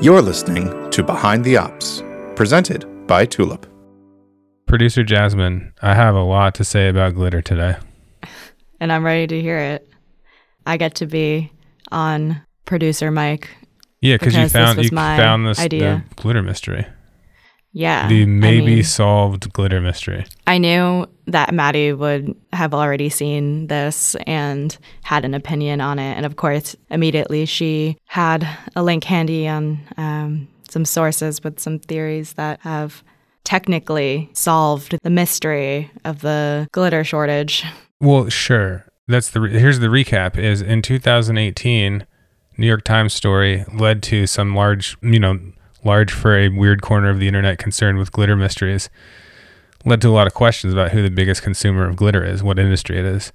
You're listening to Behind the Ops, presented by Tulip. Producer Jasmine, I have a lot to say about glitter today. and I'm ready to hear it. I get to be on producer Mike. Yeah, because you Because this found you found this idea. the glitter mystery, Yeah. the I maybe mean, solved glitter mystery. I knew that Maddie would have already seen this and had an opinion on it. And of course, immediately she had a link handy on um, some sources with some theories that have technically solved the mystery of the glitter shortage. Well, sure. That's the re- here's the recap. Is in 2018, New York Times story led to some large, you know, large for a weird corner of the internet concerned with glitter mysteries. Led to a lot of questions about who the biggest consumer of glitter is, what industry it is,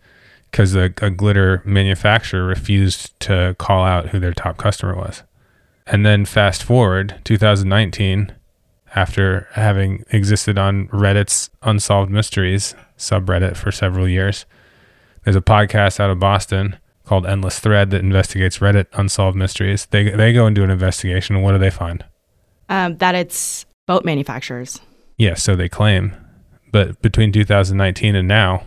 because a, a glitter manufacturer refused to call out who their top customer was. And then fast forward 2019, after having existed on Reddit's Unsolved Mysteries subreddit for several years. There's a podcast out of Boston called Endless Thread that investigates Reddit unsolved mysteries. They they go and do an investigation and what do they find? Um, that it's boat manufacturers. Yeah, so they claim. But between 2019 and now,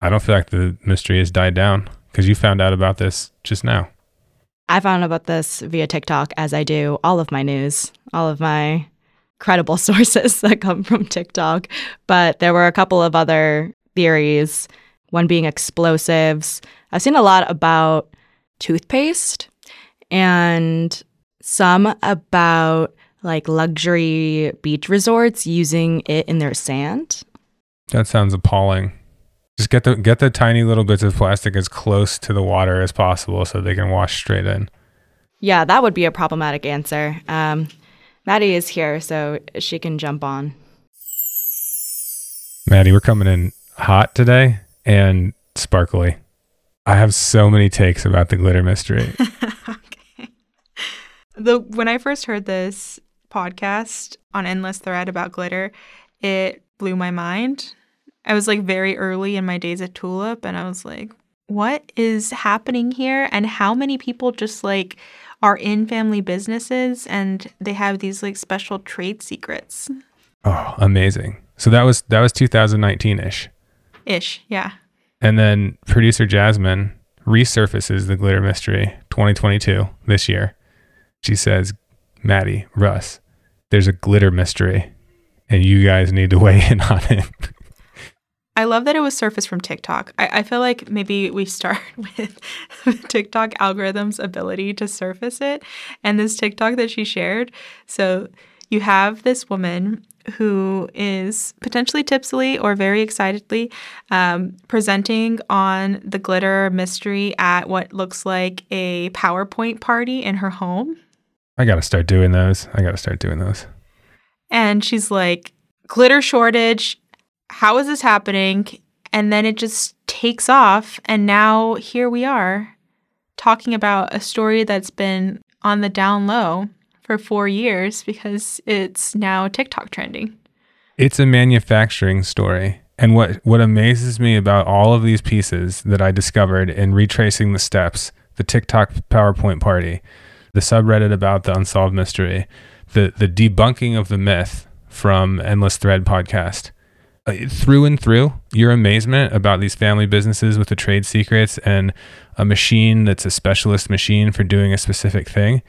I don't feel like the mystery has died down because you found out about this just now. I found out about this via TikTok, as I do all of my news, all of my credible sources that come from TikTok. But there were a couple of other theories, one being explosives. I've seen a lot about toothpaste and some about like luxury beach resorts using it in their sand. That sounds appalling. Just get the get the tiny little bits of plastic as close to the water as possible so they can wash straight in. Yeah, that would be a problematic answer. Um, Maddie is here, so she can jump on. Maddie, we're coming in hot today and sparkly. I have so many takes about the glitter mystery. okay. The when I first heard this podcast on Endless Thread about glitter, it blew my mind. I was like very early in my days at Tulip and I was like, what is happening here and how many people just like are in family businesses and they have these like special trade secrets. Oh, amazing. So that was that was 2019ish. Ish, yeah. And then producer Jasmine resurfaces the glitter mystery 2022 this year. She says, "Maddie, Russ, there's a glitter mystery and you guys need to weigh in on it." I love that it was surfaced from TikTok. I, I feel like maybe we start with TikTok algorithm's ability to surface it and this TikTok that she shared. So you have this woman who is potentially tipsily or very excitedly um, presenting on the glitter mystery at what looks like a PowerPoint party in her home. I got to start doing those. I got to start doing those. And she's like, glitter shortage. How is this happening? And then it just takes off. And now here we are talking about a story that's been on the down low for four years because it's now TikTok trending. It's a manufacturing story. And what, what amazes me about all of these pieces that I discovered in retracing the steps, the TikTok PowerPoint party, the subreddit about the unsolved mystery, the, the debunking of the myth from Endless Thread podcast, uh, through and through, your amazement about these family businesses with the trade secrets and a machine that's a specialist machine for doing a specific thing.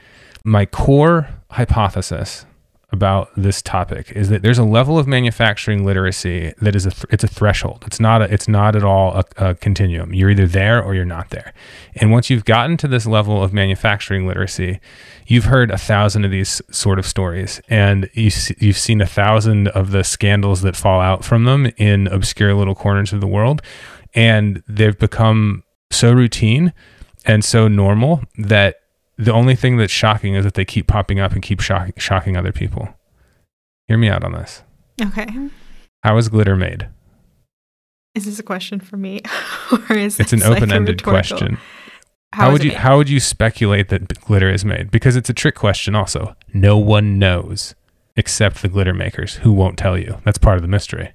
My core hypothesis about this topic is that there's a level of manufacturing literacy that is a th- it's a threshold. It's not a, it's not at all a, a continuum. You're either there or you're not there. And once you've gotten to this level of manufacturing literacy, you've heard a thousand of these sort of stories, and you s- you've seen a thousand of the scandals that fall out from them in obscure little corners of the world, and they've become so routine and so normal that the only thing that's shocking is that they keep popping up and keep shock- shocking other people. Hear me out on this. Okay. How is glitter made? Is this a question for me? or is It's an open-ended question. How, would you made? how would you speculate that glitter is made? Because it's a trick question also. No one knows except the glitter makers who won't tell you. That's part of the mystery.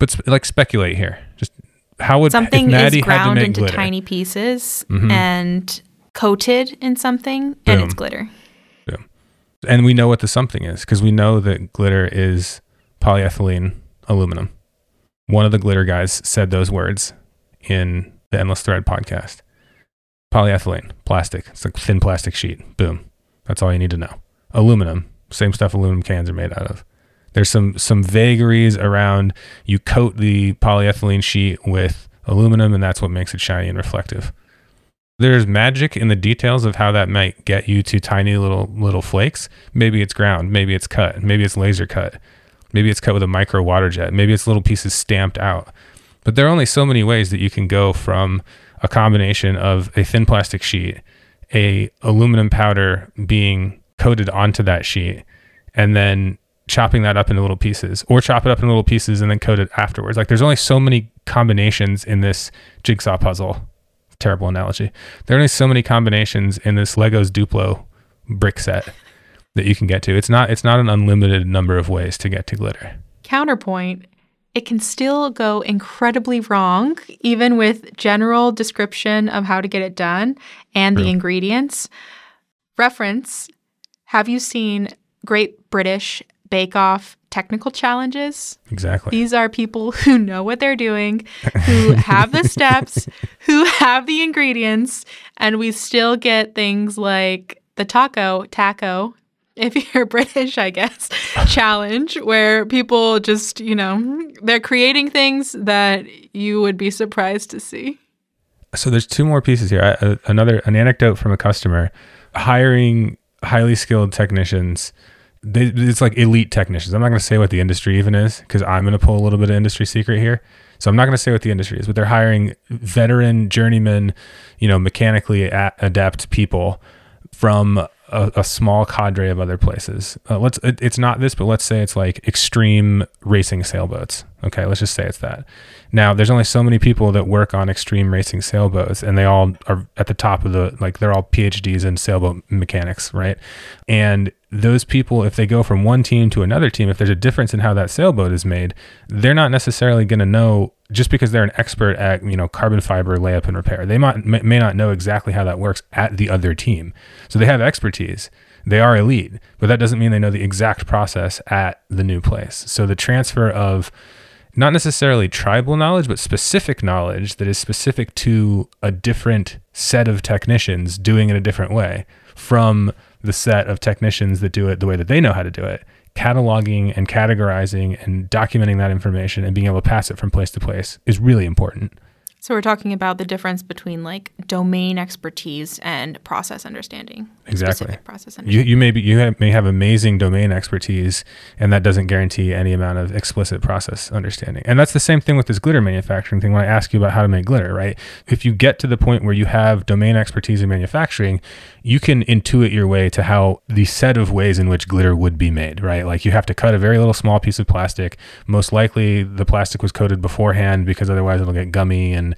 But sp- like speculate here. Just how would something is ground into glitter, tiny pieces Mhm. and coated in something and it's Boom. glitter. And we know what the something is because we know that glitter is polyethylene aluminum. One of the glitter guys said those words in the Endless Thread podcast. Polyethylene, plastic. It's a thin plastic sheet. Boom. That's all you need to know. Aluminum, same stuff aluminum cans are made out of. There's some some vagaries around you coat the polyethylene sheet with aluminum and that's what makes it shiny and reflective. There's magic in the details of how that might get you to tiny little little flakes. Maybe it's ground, maybe it's cut, maybe it's laser cut. Maybe it's cut with a micro water jet. Maybe it's little pieces stamped out. But there are only so many ways that you can go from a combination of a thin plastic sheet, a aluminum powder being coated onto that sheet, and then chopping that up into little pieces or chop it up in little pieces and then coat it afterwards. Like there's only so many combinations in this jigsaw puzzle. Terrible analogy. There are only so many combinations in this Legos Duplo brick set that you can get to. It's not it's not an unlimited number of ways to get to glitter. Counterpoint, it can still go incredibly wrong even with general description of how to get it done and True. the ingredients. Reference, have you seen Great British Bake Off technical challenges? Exactly. These are people who know what they're doing, who have the steps, who have the ingredients, and we still get things like the taco, taco, if you're British, I guess, challenge where people just, you know, they're creating things that you would be surprised to see. So there's two more pieces here. I, uh, another an anecdote from a customer hiring highly skilled technicians. They, it's like elite technicians. I'm not going to say what the industry even is because I'm going to pull a little bit of industry secret here. So I'm not going to say what the industry is, but they're hiring veteran, journeyman, you know, mechanically a- adept people from a, a small cadre of other places. Uh, let's it, it's not this, but let's say it's like extreme racing sailboats. Okay, let's just say it's that. Now, there's only so many people that work on extreme racing sailboats, and they all are at the top of the like they're all PhDs in sailboat mechanics, right? And those people, if they go from one team to another team, if there's a difference in how that sailboat is made, they're not necessarily going to know just because they're an expert at you know carbon fiber layup and repair. They might may may not know exactly how that works at the other team, so they have expertise. They are elite, but that doesn't mean they know the exact process at the new place. So the transfer of not necessarily tribal knowledge, but specific knowledge that is specific to a different set of technicians doing it a different way from the set of technicians that do it the way that they know how to do it. Cataloging and categorizing and documenting that information and being able to pass it from place to place is really important. So we're talking about the difference between like domain expertise and process understanding. Exactly. Process You, understanding. you may be, you have, may have amazing domain expertise, and that doesn't guarantee any amount of explicit process understanding. And that's the same thing with this glitter manufacturing thing. When I ask you about how to make glitter, right? If you get to the point where you have domain expertise in manufacturing, you can intuit your way to how the set of ways in which glitter would be made, right? Like you have to cut a very little small piece of plastic. Most likely, the plastic was coated beforehand because otherwise it'll get gummy and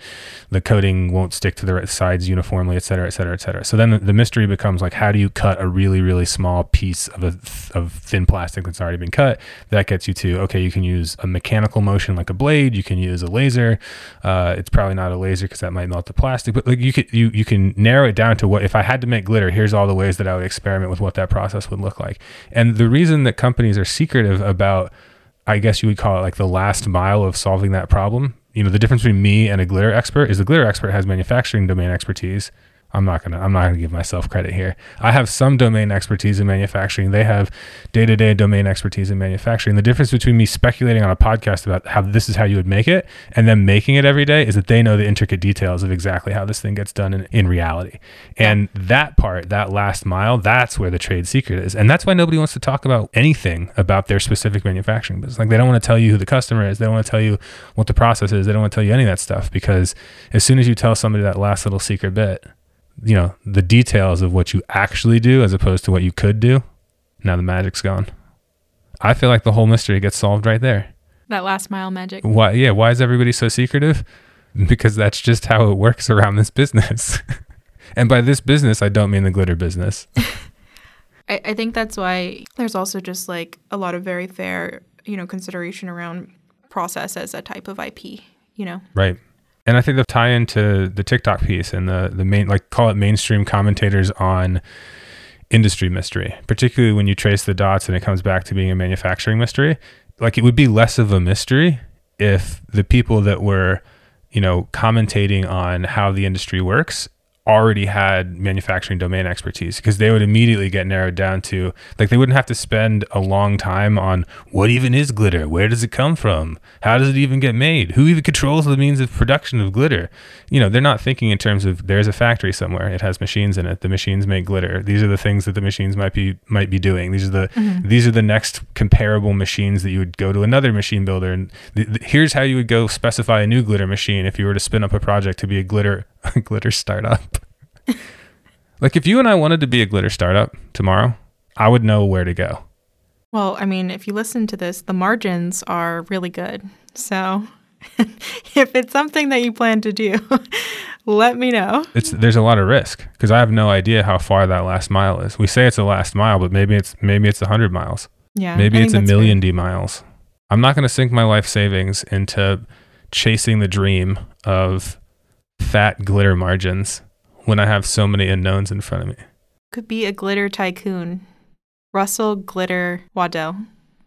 the coating won't stick to the sides uniformly, et cetera, et cetera, et cetera. So then the, the mystery becomes like, how do you cut a really, really small piece of a th- of thin plastic that's already been cut? That gets you to okay, you can use a mechanical motion like a blade. You can use a laser. Uh, it's probably not a laser because that might melt the plastic, but like you could you you can narrow it down to what if I had to make glitter. Here's all the ways that I would experiment with what that process would look like. And the reason that companies are secretive about I guess you would call it like the last mile of solving that problem. You know, the difference between me and a glitter expert is the glitter expert has manufacturing domain expertise. I'm not gonna I'm not gonna give myself credit here. I have some domain expertise in manufacturing. They have day-to-day domain expertise in manufacturing. The difference between me speculating on a podcast about how this is how you would make it and then making it every day is that they know the intricate details of exactly how this thing gets done in, in reality. And that part, that last mile, that's where the trade secret is. And that's why nobody wants to talk about anything about their specific manufacturing business. Like they don't want to tell you who the customer is. They don't want to tell you what the process is. They don't want to tell you any of that stuff because as soon as you tell somebody that last little secret bit, you know, the details of what you actually do as opposed to what you could do, now the magic's gone. I feel like the whole mystery gets solved right there. that last mile magic. Why yeah, why is everybody so secretive? Because that's just how it works around this business. and by this business, I don't mean the glitter business. I, I think that's why there's also just like a lot of very fair, you know, consideration around process as a type of IP, you know. Right. And I think the tie into the TikTok piece and the the main like call it mainstream commentators on industry mystery, particularly when you trace the dots and it comes back to being a manufacturing mystery. Like it would be less of a mystery if the people that were, you know, commentating on how the industry works already had manufacturing domain expertise because they would immediately get narrowed down to like they wouldn't have to spend a long time on what even is glitter? Where does it come from? How does it even get made? Who even controls the means of production of glitter? You know they're not thinking in terms of there's a factory somewhere it has machines in it the machines make glitter. These are the things that the machines might be might be doing. These are the mm-hmm. these are the next comparable machines that you would go to another machine builder and th- th- here's how you would go specify a new glitter machine if you were to spin up a project to be a glitter a glitter startup like if you and I wanted to be a glitter startup tomorrow, I would know where to go. Well, I mean, if you listen to this, the margins are really good. So if it's something that you plan to do, let me know. It's there's a lot of risk because I have no idea how far that last mile is. We say it's a last mile, but maybe it's maybe it's a hundred miles. Yeah, maybe it's a million. D miles. I'm not going to sink my life savings into chasing the dream of fat glitter margins when I have so many unknowns in front of me. Could be a glitter tycoon. Russell Glitter Waddell.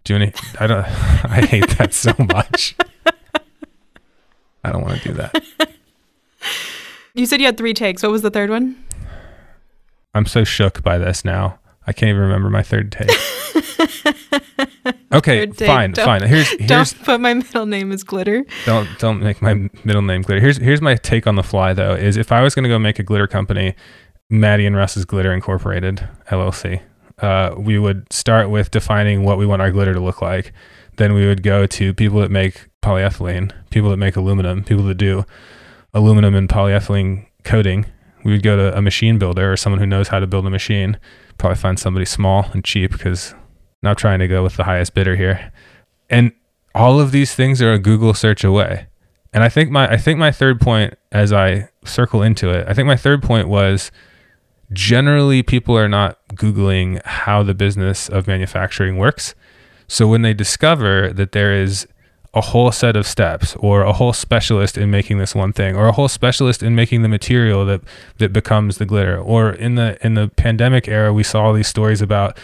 Do any, I don't I hate that so much. I don't want to do that. You said you had three takes. What was the third one? I'm so shook by this now. I can't even remember my third take. okay, fine, don't, fine. Here's, here's don't put my middle name as glitter. Don't don't make my middle name glitter. Here's here's my take on the fly though. Is if I was going to go make a glitter company, Maddie and Russ's Glitter Incorporated LLC, uh, we would start with defining what we want our glitter to look like. Then we would go to people that make polyethylene, people that make aluminum, people that do aluminum and polyethylene coating. We would go to a machine builder or someone who knows how to build a machine probably find somebody small and cheap because not trying to go with the highest bidder here. And all of these things are a Google search away. And I think my I think my third point as I circle into it, I think my third point was generally people are not googling how the business of manufacturing works. So when they discover that there is a whole set of steps or a whole specialist in making this one thing or a whole specialist in making the material that that becomes the glitter. Or in the in the pandemic era we saw all these stories about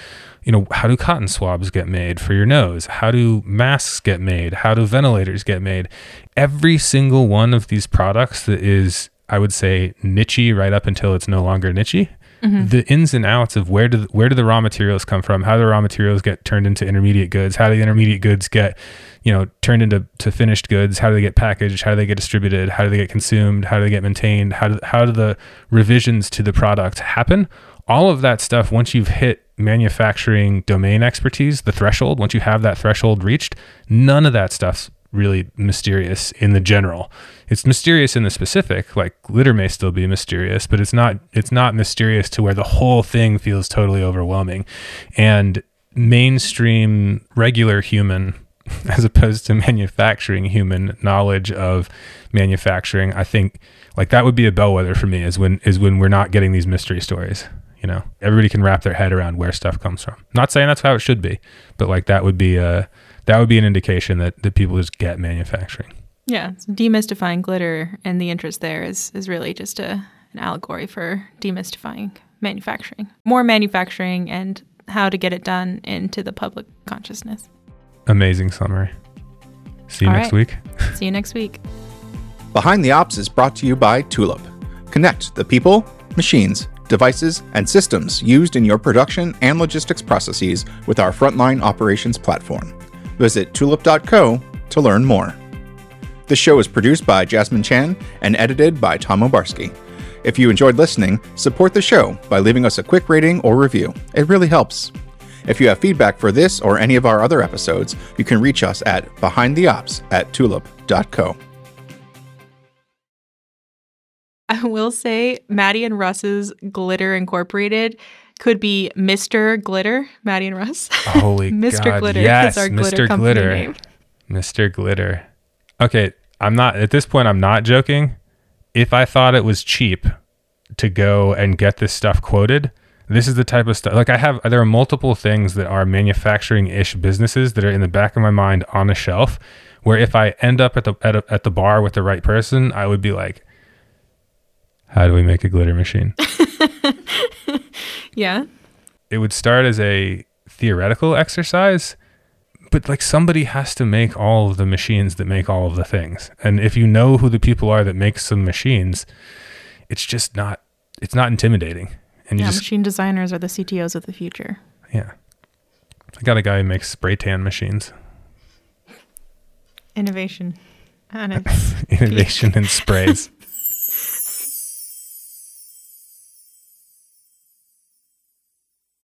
you know how do cotton swabs get made for your nose? How do masks get made? How do ventilators get made? Every single one of these products that is i would say nichey right up until it's no longer nichey Mm-hmm. the ins and outs of where do the, where do the raw materials come from? How do the raw materials get turned into intermediate goods? How do the intermediate goods get you know turned into to finished goods? How do they get packaged? How do they get distributed? How do they get consumed? How do they get maintained? How do, how do the revisions to the product happen? All of that stuff once you've hit manufacturing domain expertise the threshold once you have that threshold reached none of that stuff's really mysterious in the general. It's mysterious in the specific like glitter may still be mysterious but it's not it's not mysterious to where the whole thing feels totally overwhelming. And mainstream regular human as opposed to manufacturing human knowledge of manufacturing i think like that would be a bellwether for me is when is when we're not getting these mystery stories you know? Everybody can wrap their head around where stuff comes from. Not saying that's how it should be but like that would be a that would be an indication that that people just get manufacturing yeah so demystifying glitter and the interest there is is really just a an allegory for demystifying manufacturing more manufacturing and how to get it done into the public consciousness amazing summary. See you All next right. week. See you next week. Behind the Ops is brought to you by Tulip. Connect the people, machines, devices, and systems used in your production and logistics processes with our frontline operations platform. Visit tulip.co to learn more. This show is produced by Jasmine Chan and edited by Tom Obarski. If you enjoyed listening, support the show by leaving us a quick rating or review. It really helps. If you have feedback for this or any of our other episodes, you can reach us at behindtheops at tulip.co. I will say Maddie and Russ's Glitter Incorporated could be Mr. Glitter, Maddie and Russ. Holy Mr. God, Glitter yes, is our Mr. Glitter, Glitter. Name. Mr. Glitter. Okay, I'm not at this point I'm not joking. If I thought it was cheap to go and get this stuff quoted, this is the type of stuff like I have there are multiple things that are manufacturing ish businesses that are in the back of my mind on a shelf where if I end up at the at, a, at the bar with the right person, I would be like how do we make a glitter machine? yeah. it would start as a theoretical exercise, but like somebody has to make all of the machines that make all of the things. And if you know who the people are that make some machines, it's just not it's not intimidating. And you yeah, just machine designers are the CTOs of the future. yeah. I got a guy who makes spray tan machines. Innovation. And Innovation in sprays.